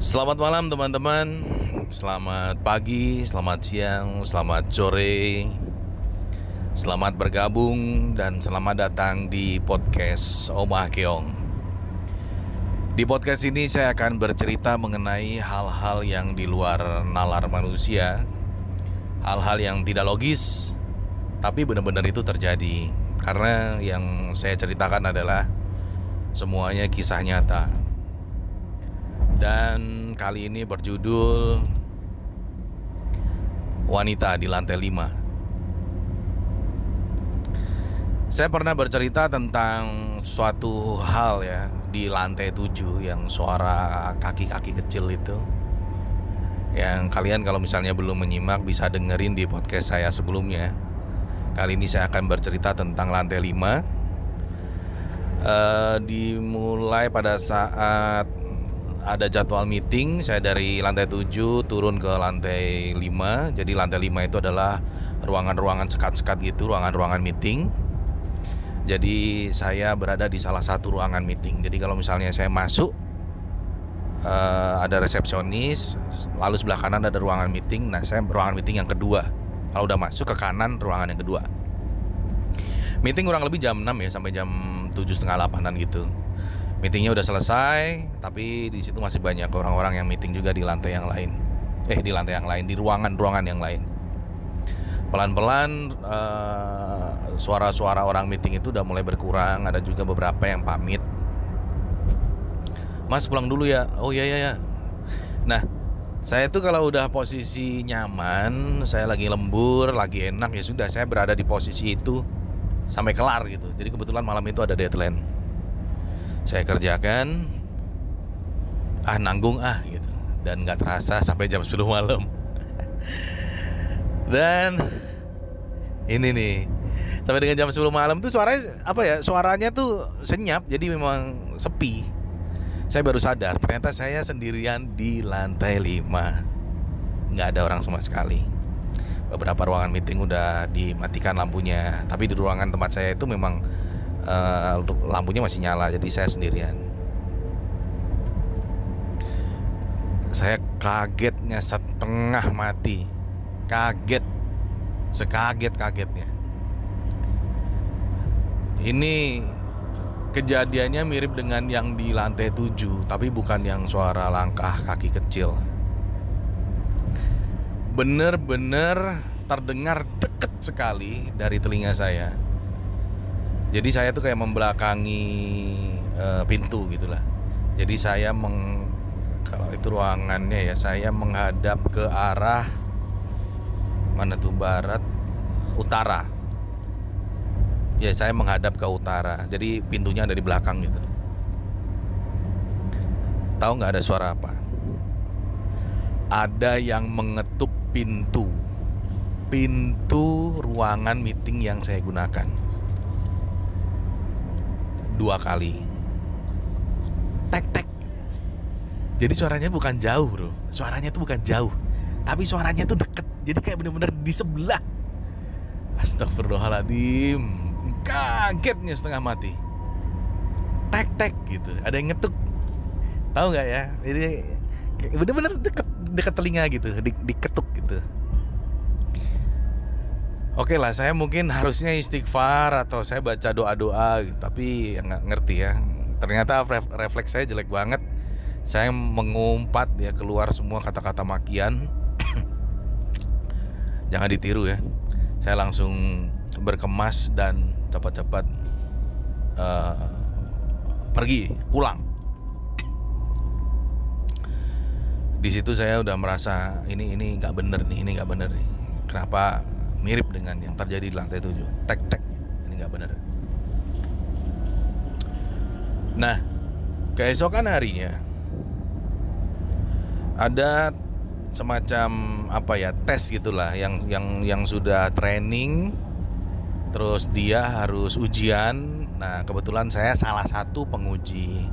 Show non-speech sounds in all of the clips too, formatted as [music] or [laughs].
Selamat malam teman-teman. Selamat pagi, selamat siang, selamat sore. Selamat bergabung dan selamat datang di podcast Omah Keong. Di podcast ini saya akan bercerita mengenai hal-hal yang di luar nalar manusia. Hal-hal yang tidak logis Tapi benar-benar itu terjadi. Karena yang saya ceritakan adalah Semuanya kisah nyata dan kali ini berjudul Wanita di lantai 5 Saya pernah bercerita tentang suatu hal ya Di lantai 7 yang suara kaki-kaki kecil itu. Yang kalian kalau misalnya belum menyimak bisa dengerin di podcast saya sebelumnya. Kali ini saya akan bercerita tentang lantai 5 uh, Dimulai pada saat ada jadwal meeting saya dari lantai 7 turun ke lantai 5 jadi lantai 5 itu adalah ruangan-ruangan sekat-sekat gitu ruangan-ruangan meeting. Jadi saya berada di salah satu ruangan meeting. Jadi kalau misalnya saya masuk uh, ada resepsionis lalu sebelah kanan ada ruangan meeting. Nah saya ruangan meeting yang kedua. Kalau udah masuk ke kanan ruangan yang kedua. Meeting kurang lebih jam 6 ya sampai jam 7 setengah 8an gitu meetingnya udah selesai tapi di situ masih banyak orang-orang yang meeting juga di lantai yang lain. Eh di lantai yang lain di ruangan-ruangan yang lain. Pelan-pelan uh, suara-suara orang meeting itu udah mulai berkurang. Ada juga beberapa yang pamit. Mas pulang dulu ya. Oh ya ya ya nah saya tuh kalau udah posisi nyaman saya lagi lembur lagi enak ya sudah saya berada di posisi itu sampai kelar gitu. Jadi kebetulan malam itu ada deadline saya kerjakan ah nanggung ah gitu. Dan nggak terasa sampai jam 10 malam. Dan ini nih sampai dengan jam 10 malam tuh suaranya apa ya suaranya tuh senyap jadi memang sepi. Saya baru sadar ternyata saya sendirian di lantai 5 nggak ada orang sama sekali. Beberapa ruangan meeting udah dimatikan lampunya. Tapi di ruangan tempat saya itu memang uh, lampunya masih nyala jadi saya sendirian. Saya kagetnya setengah mati. Kaget. Sekaget kagetnya ini kejadiannya mirip dengan yang di lantai 7 tapi bukan yang suara langkah kaki kecil. Bener-bener terdengar deket sekali dari telinga saya jadi saya tuh kayak membelakangi uh, pintu gitulah. Jadi saya meng kalau itu ruangannya ya saya menghadap ke arah mana tuh? Barat utara. Ya saya menghadap ke utara. Jadi pintunya ada di belakang gitu. Tahu nggak ada suara apa? Ada yang mengetuk pintu. Pintu ruangan meeting yang saya gunakan dua kali. Tek tek. Jadi suaranya bukan jauh bro. Suaranya tuh bukan jauh tapi suaranya tuh deket. Jadi kayak bener-bener di sebelah. Astagfirullahaladzim. Kagetnya setengah mati. Tek tek gitu. Ada yang ngetuk. Tahu nggak ya? Jadi bener-bener deket, deket telinga gitu. Di, Diketuk gitu Oke lah, saya mungkin harusnya istighfar atau saya baca doa-doa, tapi ya nggak ngerti ya. Ternyata refleks saya jelek banget. Saya mengumpat ya keluar semua kata-kata makian. [coughs] Jangan ditiru ya. Saya langsung berkemas dan cepat-cepat uh, pergi pulang. Di situ saya udah merasa ini ini nggak bener nih, ini nggak bener nih. Kenapa mirip dengan yang terjadi di lantai 7 tek tek. Ini nggak benar nah keesokan harinya ada semacam apa ya tes gitulah yang yang yang sudah training terus dia harus ujian. Nah kebetulan saya salah satu penguji.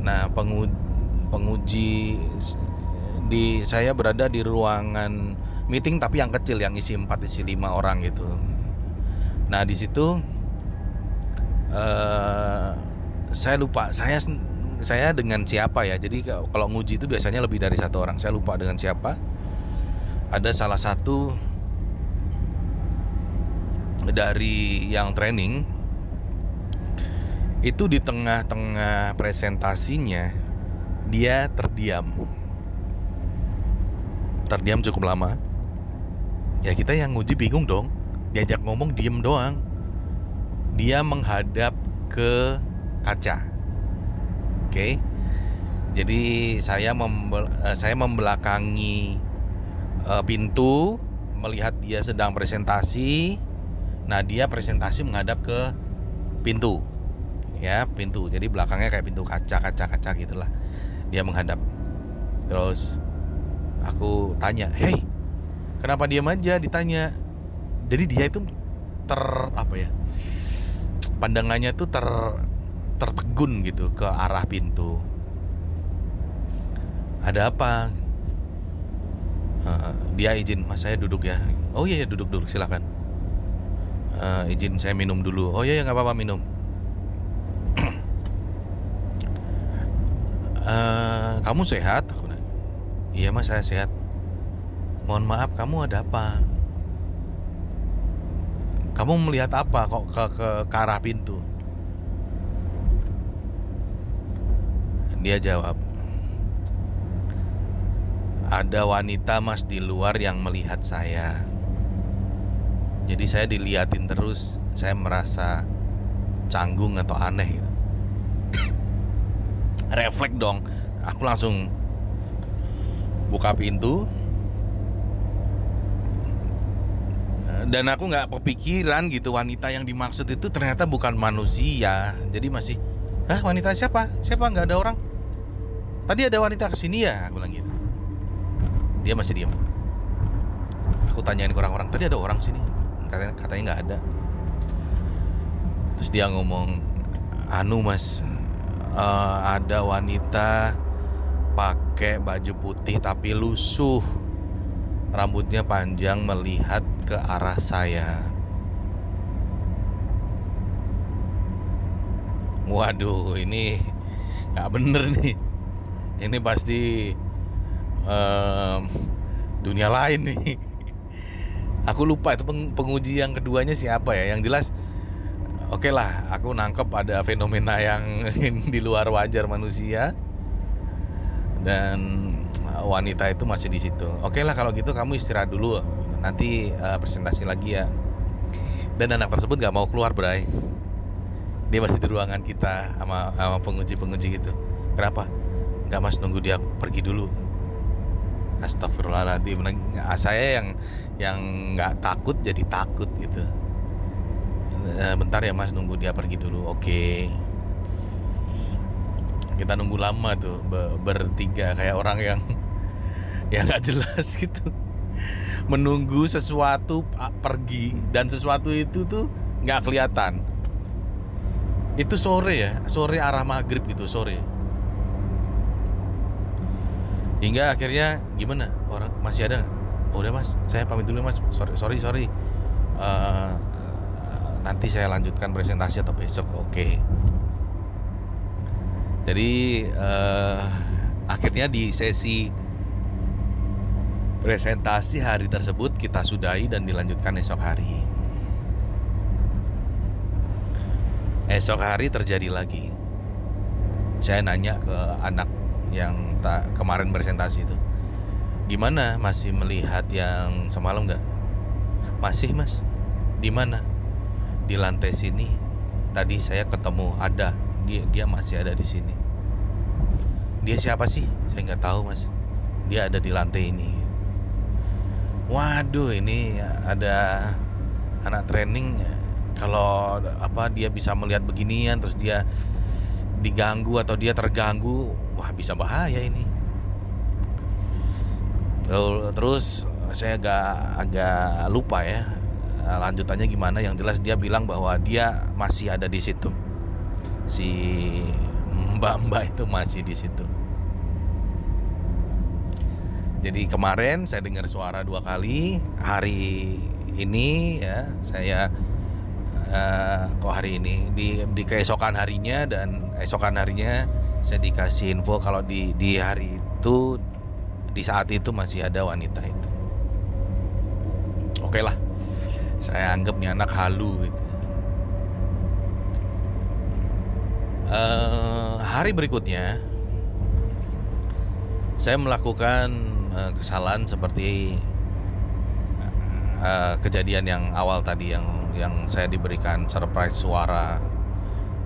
Nah penguji penguji di saya berada di ruangan meeting tapi yang kecil yang isi 4 isi 5 orang gitu. Nah, di situ uh, saya lupa saya saya dengan siapa ya. Jadi kalau nguji itu biasanya lebih dari satu orang. Saya lupa dengan siapa. Ada salah satu dari yang training itu di tengah-tengah presentasinya dia terdiam. Terdiam cukup lama ya kita yang nguji bingung dong. Diajak ngomong diem doang. Dia menghadap ke kaca. Oke. Jadi saya membel uh, saya membelakangi uh, pintu melihat dia sedang presentasi. Nah dia presentasi menghadap ke pintu. Ya pintu. Jadi belakangnya kayak pintu kaca kaca kaca gitulah. Dia menghadap. Terus aku tanya hey kenapa diam aja? Ditanya. Jadi dia itu ter apa ya? Pandangannya tuh ter tertegun gitu ke arah pintu. Ada apa? Dia izin mas saya duduk ya. Oh iya, iya duduk duduk silakan. Uh, izin saya minum dulu. Oh iya ya nggak apa-apa minum. [clears throat] Uh, kamu sehat? Iya mas saya sehat mohon maaf kamu ada apa kamu melihat apa kok ke, ke, ke arah pintu? Dia jawab, ada wanita mas di luar yang melihat saya. Jadi saya diliatin terus, saya merasa canggung atau aneh gitu. [coughs] Refleks dong, aku langsung buka pintu, dan aku nggak kepikiran gitu wanita yang dimaksud itu ternyata bukan manusia. Jadi masih Hah wanita siapa? Siapa? Nggak ada orang? Tadi ada wanita ke sini ya? Aku bilang gitu. Dia masih diam aku tanyain ke orang-orang tadi ada orang sini? Katanya katanya nggak ada. Terus dia ngomong anu mas uh, ada wanita pakai baju putih tapi lusuh rambutnya panjang melihat ke arah saya. Waduh, ini nggak bener nih. Ini pasti um, dunia lain nih. Aku lupa itu penguji yang keduanya siapa ya. Yang jelas, oke okay lah, aku nangkep ada fenomena yang [laughs] di luar wajar manusia dan wanita itu masih di situ. Oke okay lah kalau gitu kamu istirahat dulu. Nanti uh, presentasi lagi ya. Dan anak tersebut nggak mau keluar Bray. Dia masih di ruangan kita sama sama penguji-penguji gitu. Kenapa? Nggak mas nunggu dia pergi dulu. Astagfirullahaladzim. Nah, saya yang yang nggak takut jadi takut gitu. Eh, bentar ya mas nunggu dia pergi dulu. Oke. Kita nunggu lama tuh bertiga. Kayak orang yang yang nggak jelas [laughs] gitu. Menunggu sesuatu pergi dan sesuatu itu tuh nggak kelihatan. Itu sore ya sore arah maghrib gitu sore. Hingga akhirnya gimana? Orang masih ada oh, udah mas. Saya pamit dulu mas. Sorry sorry sorry. Uh, nanti saya lanjutkan presentasi atau besok. Oke. Okay. jadi uh, akhirnya di sesi Presentasi hari tersebut kita sudahi dan dilanjutkan esok hari. Esok hari terjadi lagi. Saya nanya ke anak yang tak kemarin presentasi itu, gimana masih melihat yang semalam nggak? Masih mas. Di mana? Di lantai sini. Tadi saya ketemu ada dia dia masih ada di sini. Dia siapa sih? Saya nggak tahu mas. Dia ada di lantai ini waduh ini ada anak training kalau apa dia bisa melihat beginian terus dia diganggu atau dia terganggu wah bisa bahaya ini. Terus saya agak agak lupa ya lanjutannya gimana. Yang jelas dia bilang bahwa dia masih ada di situ. Si mbak-mbak itu masih di situ jadi kemarin saya dengar suara dua kali, hari ini ya saya uh, kok hari ini? Di di keesokan harinya dan esokan harinya saya dikasih info kalau di di hari itu di saat itu masih ada wanita itu. Oke lah saya anggap nih anak halu gitu. Uh, hari berikutnya saya melakukan uh, kesalahan seperti uh, kejadian yang awal tadi yang yang saya diberikan surprise suara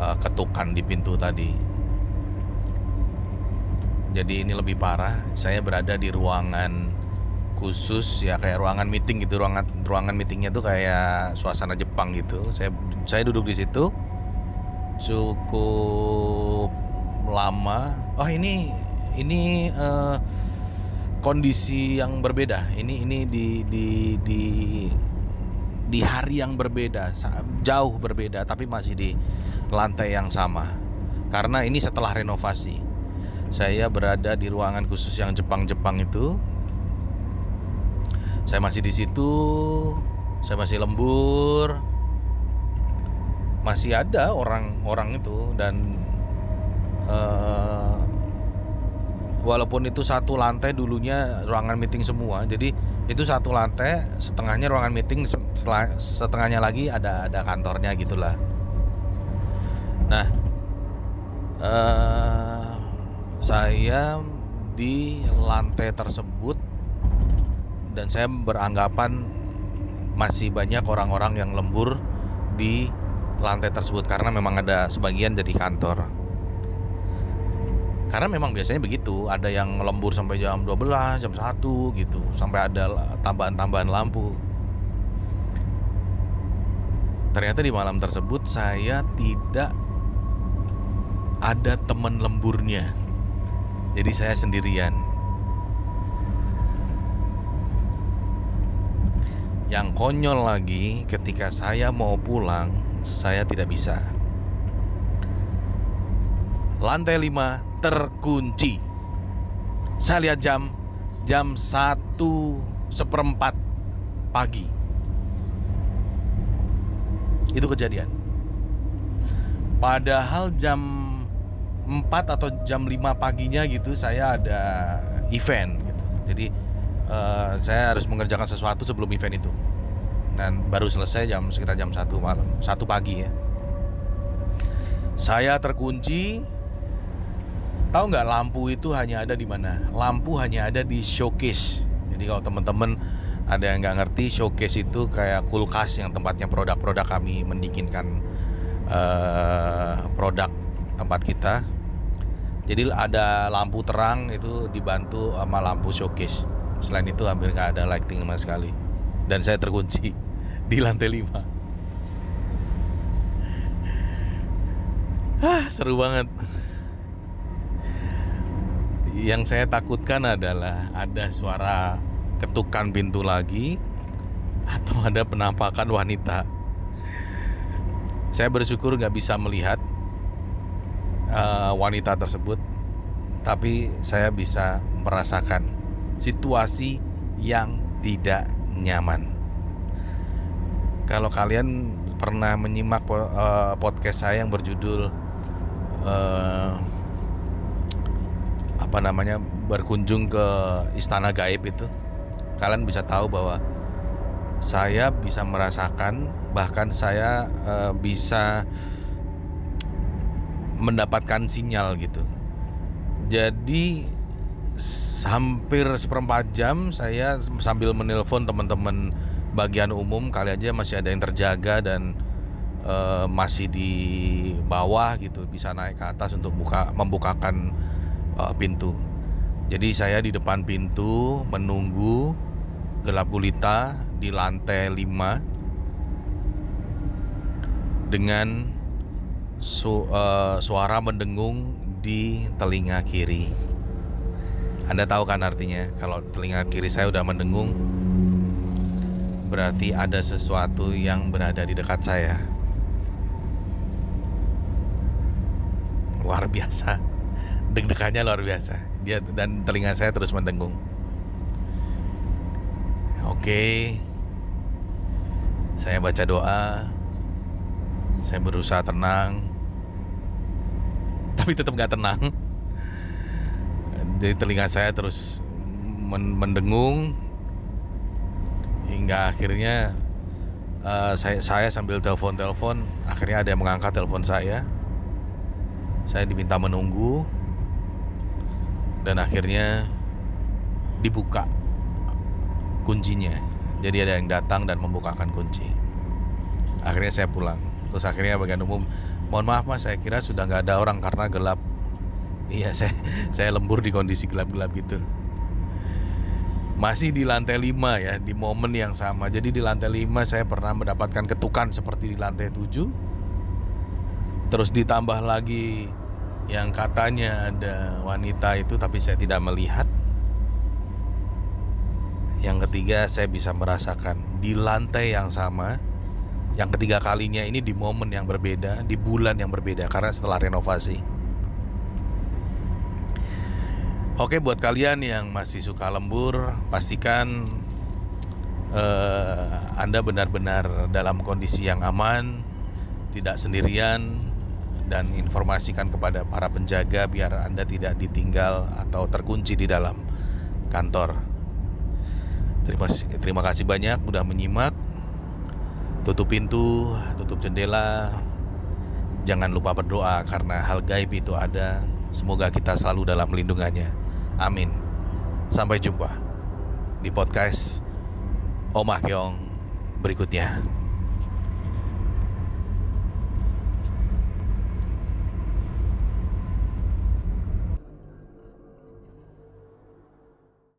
uh, ketukan di pintu tadi. Jadi ini lebih parah. Saya berada di ruangan khusus ya kayak ruangan meeting gitu. Ruangan ruangan meetingnya tuh kayak suasana Jepang gitu. Saya saya duduk di situ cukup lama. Oh ini ini uh, kondisi yang berbeda. Ini ini di di di di hari yang berbeda, jauh berbeda, tapi masih di lantai yang sama. Karena ini setelah renovasi, saya berada di ruangan khusus yang Jepang-Jepang itu. Saya masih di situ, saya masih lembur, masih ada orang-orang itu dan uh, walaupun itu satu lantai dulunya ruangan meeting semua jadi itu satu lantai setengahnya ruangan meeting setengahnya lagi ada ada kantornya gitulah. Nah uh, saya di lantai tersebut dan saya beranggapan masih banyak orang-orang yang lembur di lantai tersebut karena memang ada sebagian dari kantor karena memang biasanya begitu. Ada yang lembur sampai jam 12 jam 1 gitu. Sampai ada tambahan-tambahan lampu. Ternyata di malam tersebut saya tidak ada teman lemburnya. Jadi saya sendirian. Yang konyol lagi ketika saya mau pulang saya tidak bisa. Lantai 5 terkunci. Saya lihat jam jam satu seperempat pagi. Itu kejadian. Padahal jam 4 atau jam 5 paginya gitu saya ada event gitu. Jadi uh, saya harus mengerjakan sesuatu sebelum event itu. Dan baru selesai jam sekitar jam 1 malam, 1 pagi ya. Saya terkunci Tahu nggak lampu itu hanya ada di mana? Lampu hanya ada di showcase. Jadi kalau teman-teman ada yang nggak ngerti showcase itu kayak kulkas yang tempatnya produk-produk kami mendinginkan uh, produk tempat kita. Jadi ada lampu terang itu dibantu sama lampu showcase. Selain itu hampir nggak ada lighting sama sekali. Dan saya terkunci [laughs] di lantai 5. [laughs] Ah, seru banget yang saya takutkan adalah ada suara ketukan pintu lagi atau ada penampakan wanita. Saya bersyukur nggak bisa melihat uh, wanita tersebut, tapi saya bisa merasakan situasi yang tidak nyaman. Kalau kalian pernah menyimak uh, podcast saya yang berjudul uh, apa namanya berkunjung ke istana gaib itu kalian bisa tahu bahwa saya bisa merasakan bahkan saya e, bisa mendapatkan sinyal gitu. Jadi hampir seperempat jam saya sambil menelpon teman-teman bagian umum kali aja masih ada yang terjaga dan e, masih di bawah gitu bisa naik ke atas untuk buka membukakan uh, pintu. Jadi saya di depan pintu menunggu gelap gulita di lantai 5 dengan su uh, suara mendengung di telinga kiri. Anda tahu kan artinya kalau telinga kiri saya udah mendengung berarti ada sesuatu yang berada di dekat saya. Luar biasa deg-degannya luar biasa. Dia dan telinga saya terus mendengung. Oke. Saya baca doa. Saya berusaha tenang. Tapi tetap gak tenang. jadi telinga saya terus mendengung hingga akhirnya uh, saya saya sambil telepon telepon akhirnya ada yang mengangkat telepon saya saya diminta menunggu dan akhirnya dibuka kuncinya. Jadi ada yang datang dan membukakan kunci. Akhirnya saya pulang. Terus akhirnya bagian umum mohon maaf mas saya kira sudah nggak ada orang karena gelap. Iya [laughs] saya saya lembur di kondisi gelap-gelap gitu. Masih di lantai 5 ya di momen yang sama. Jadi di lantai 5 saya pernah mendapatkan ketukan seperti di lantai 7 terus ditambah lagi yang katanya ada wanita itu tapi saya tidak melihat. Yang ketiga saya bisa merasakan di lantai yang sama yang ketiga kalinya ini di momen yang berbeda di bulan yang berbeda karena setelah renovasi. Oke buat kalian yang masih suka lembur pastikan uh, Anda benar-benar dalam kondisi yang aman tidak sendirian dan informasikan kepada para penjaga biar Anda tidak ditinggal atau terkunci di dalam kantor. Terima terima kasih banyak sudah menyimak. Tutup pintu, tutup jendela. Jangan lupa berdoa karena hal gaib itu ada. Semoga kita selalu dalam lindungannya. Amin. Sampai jumpa di podcast Omah Kyong berikutnya.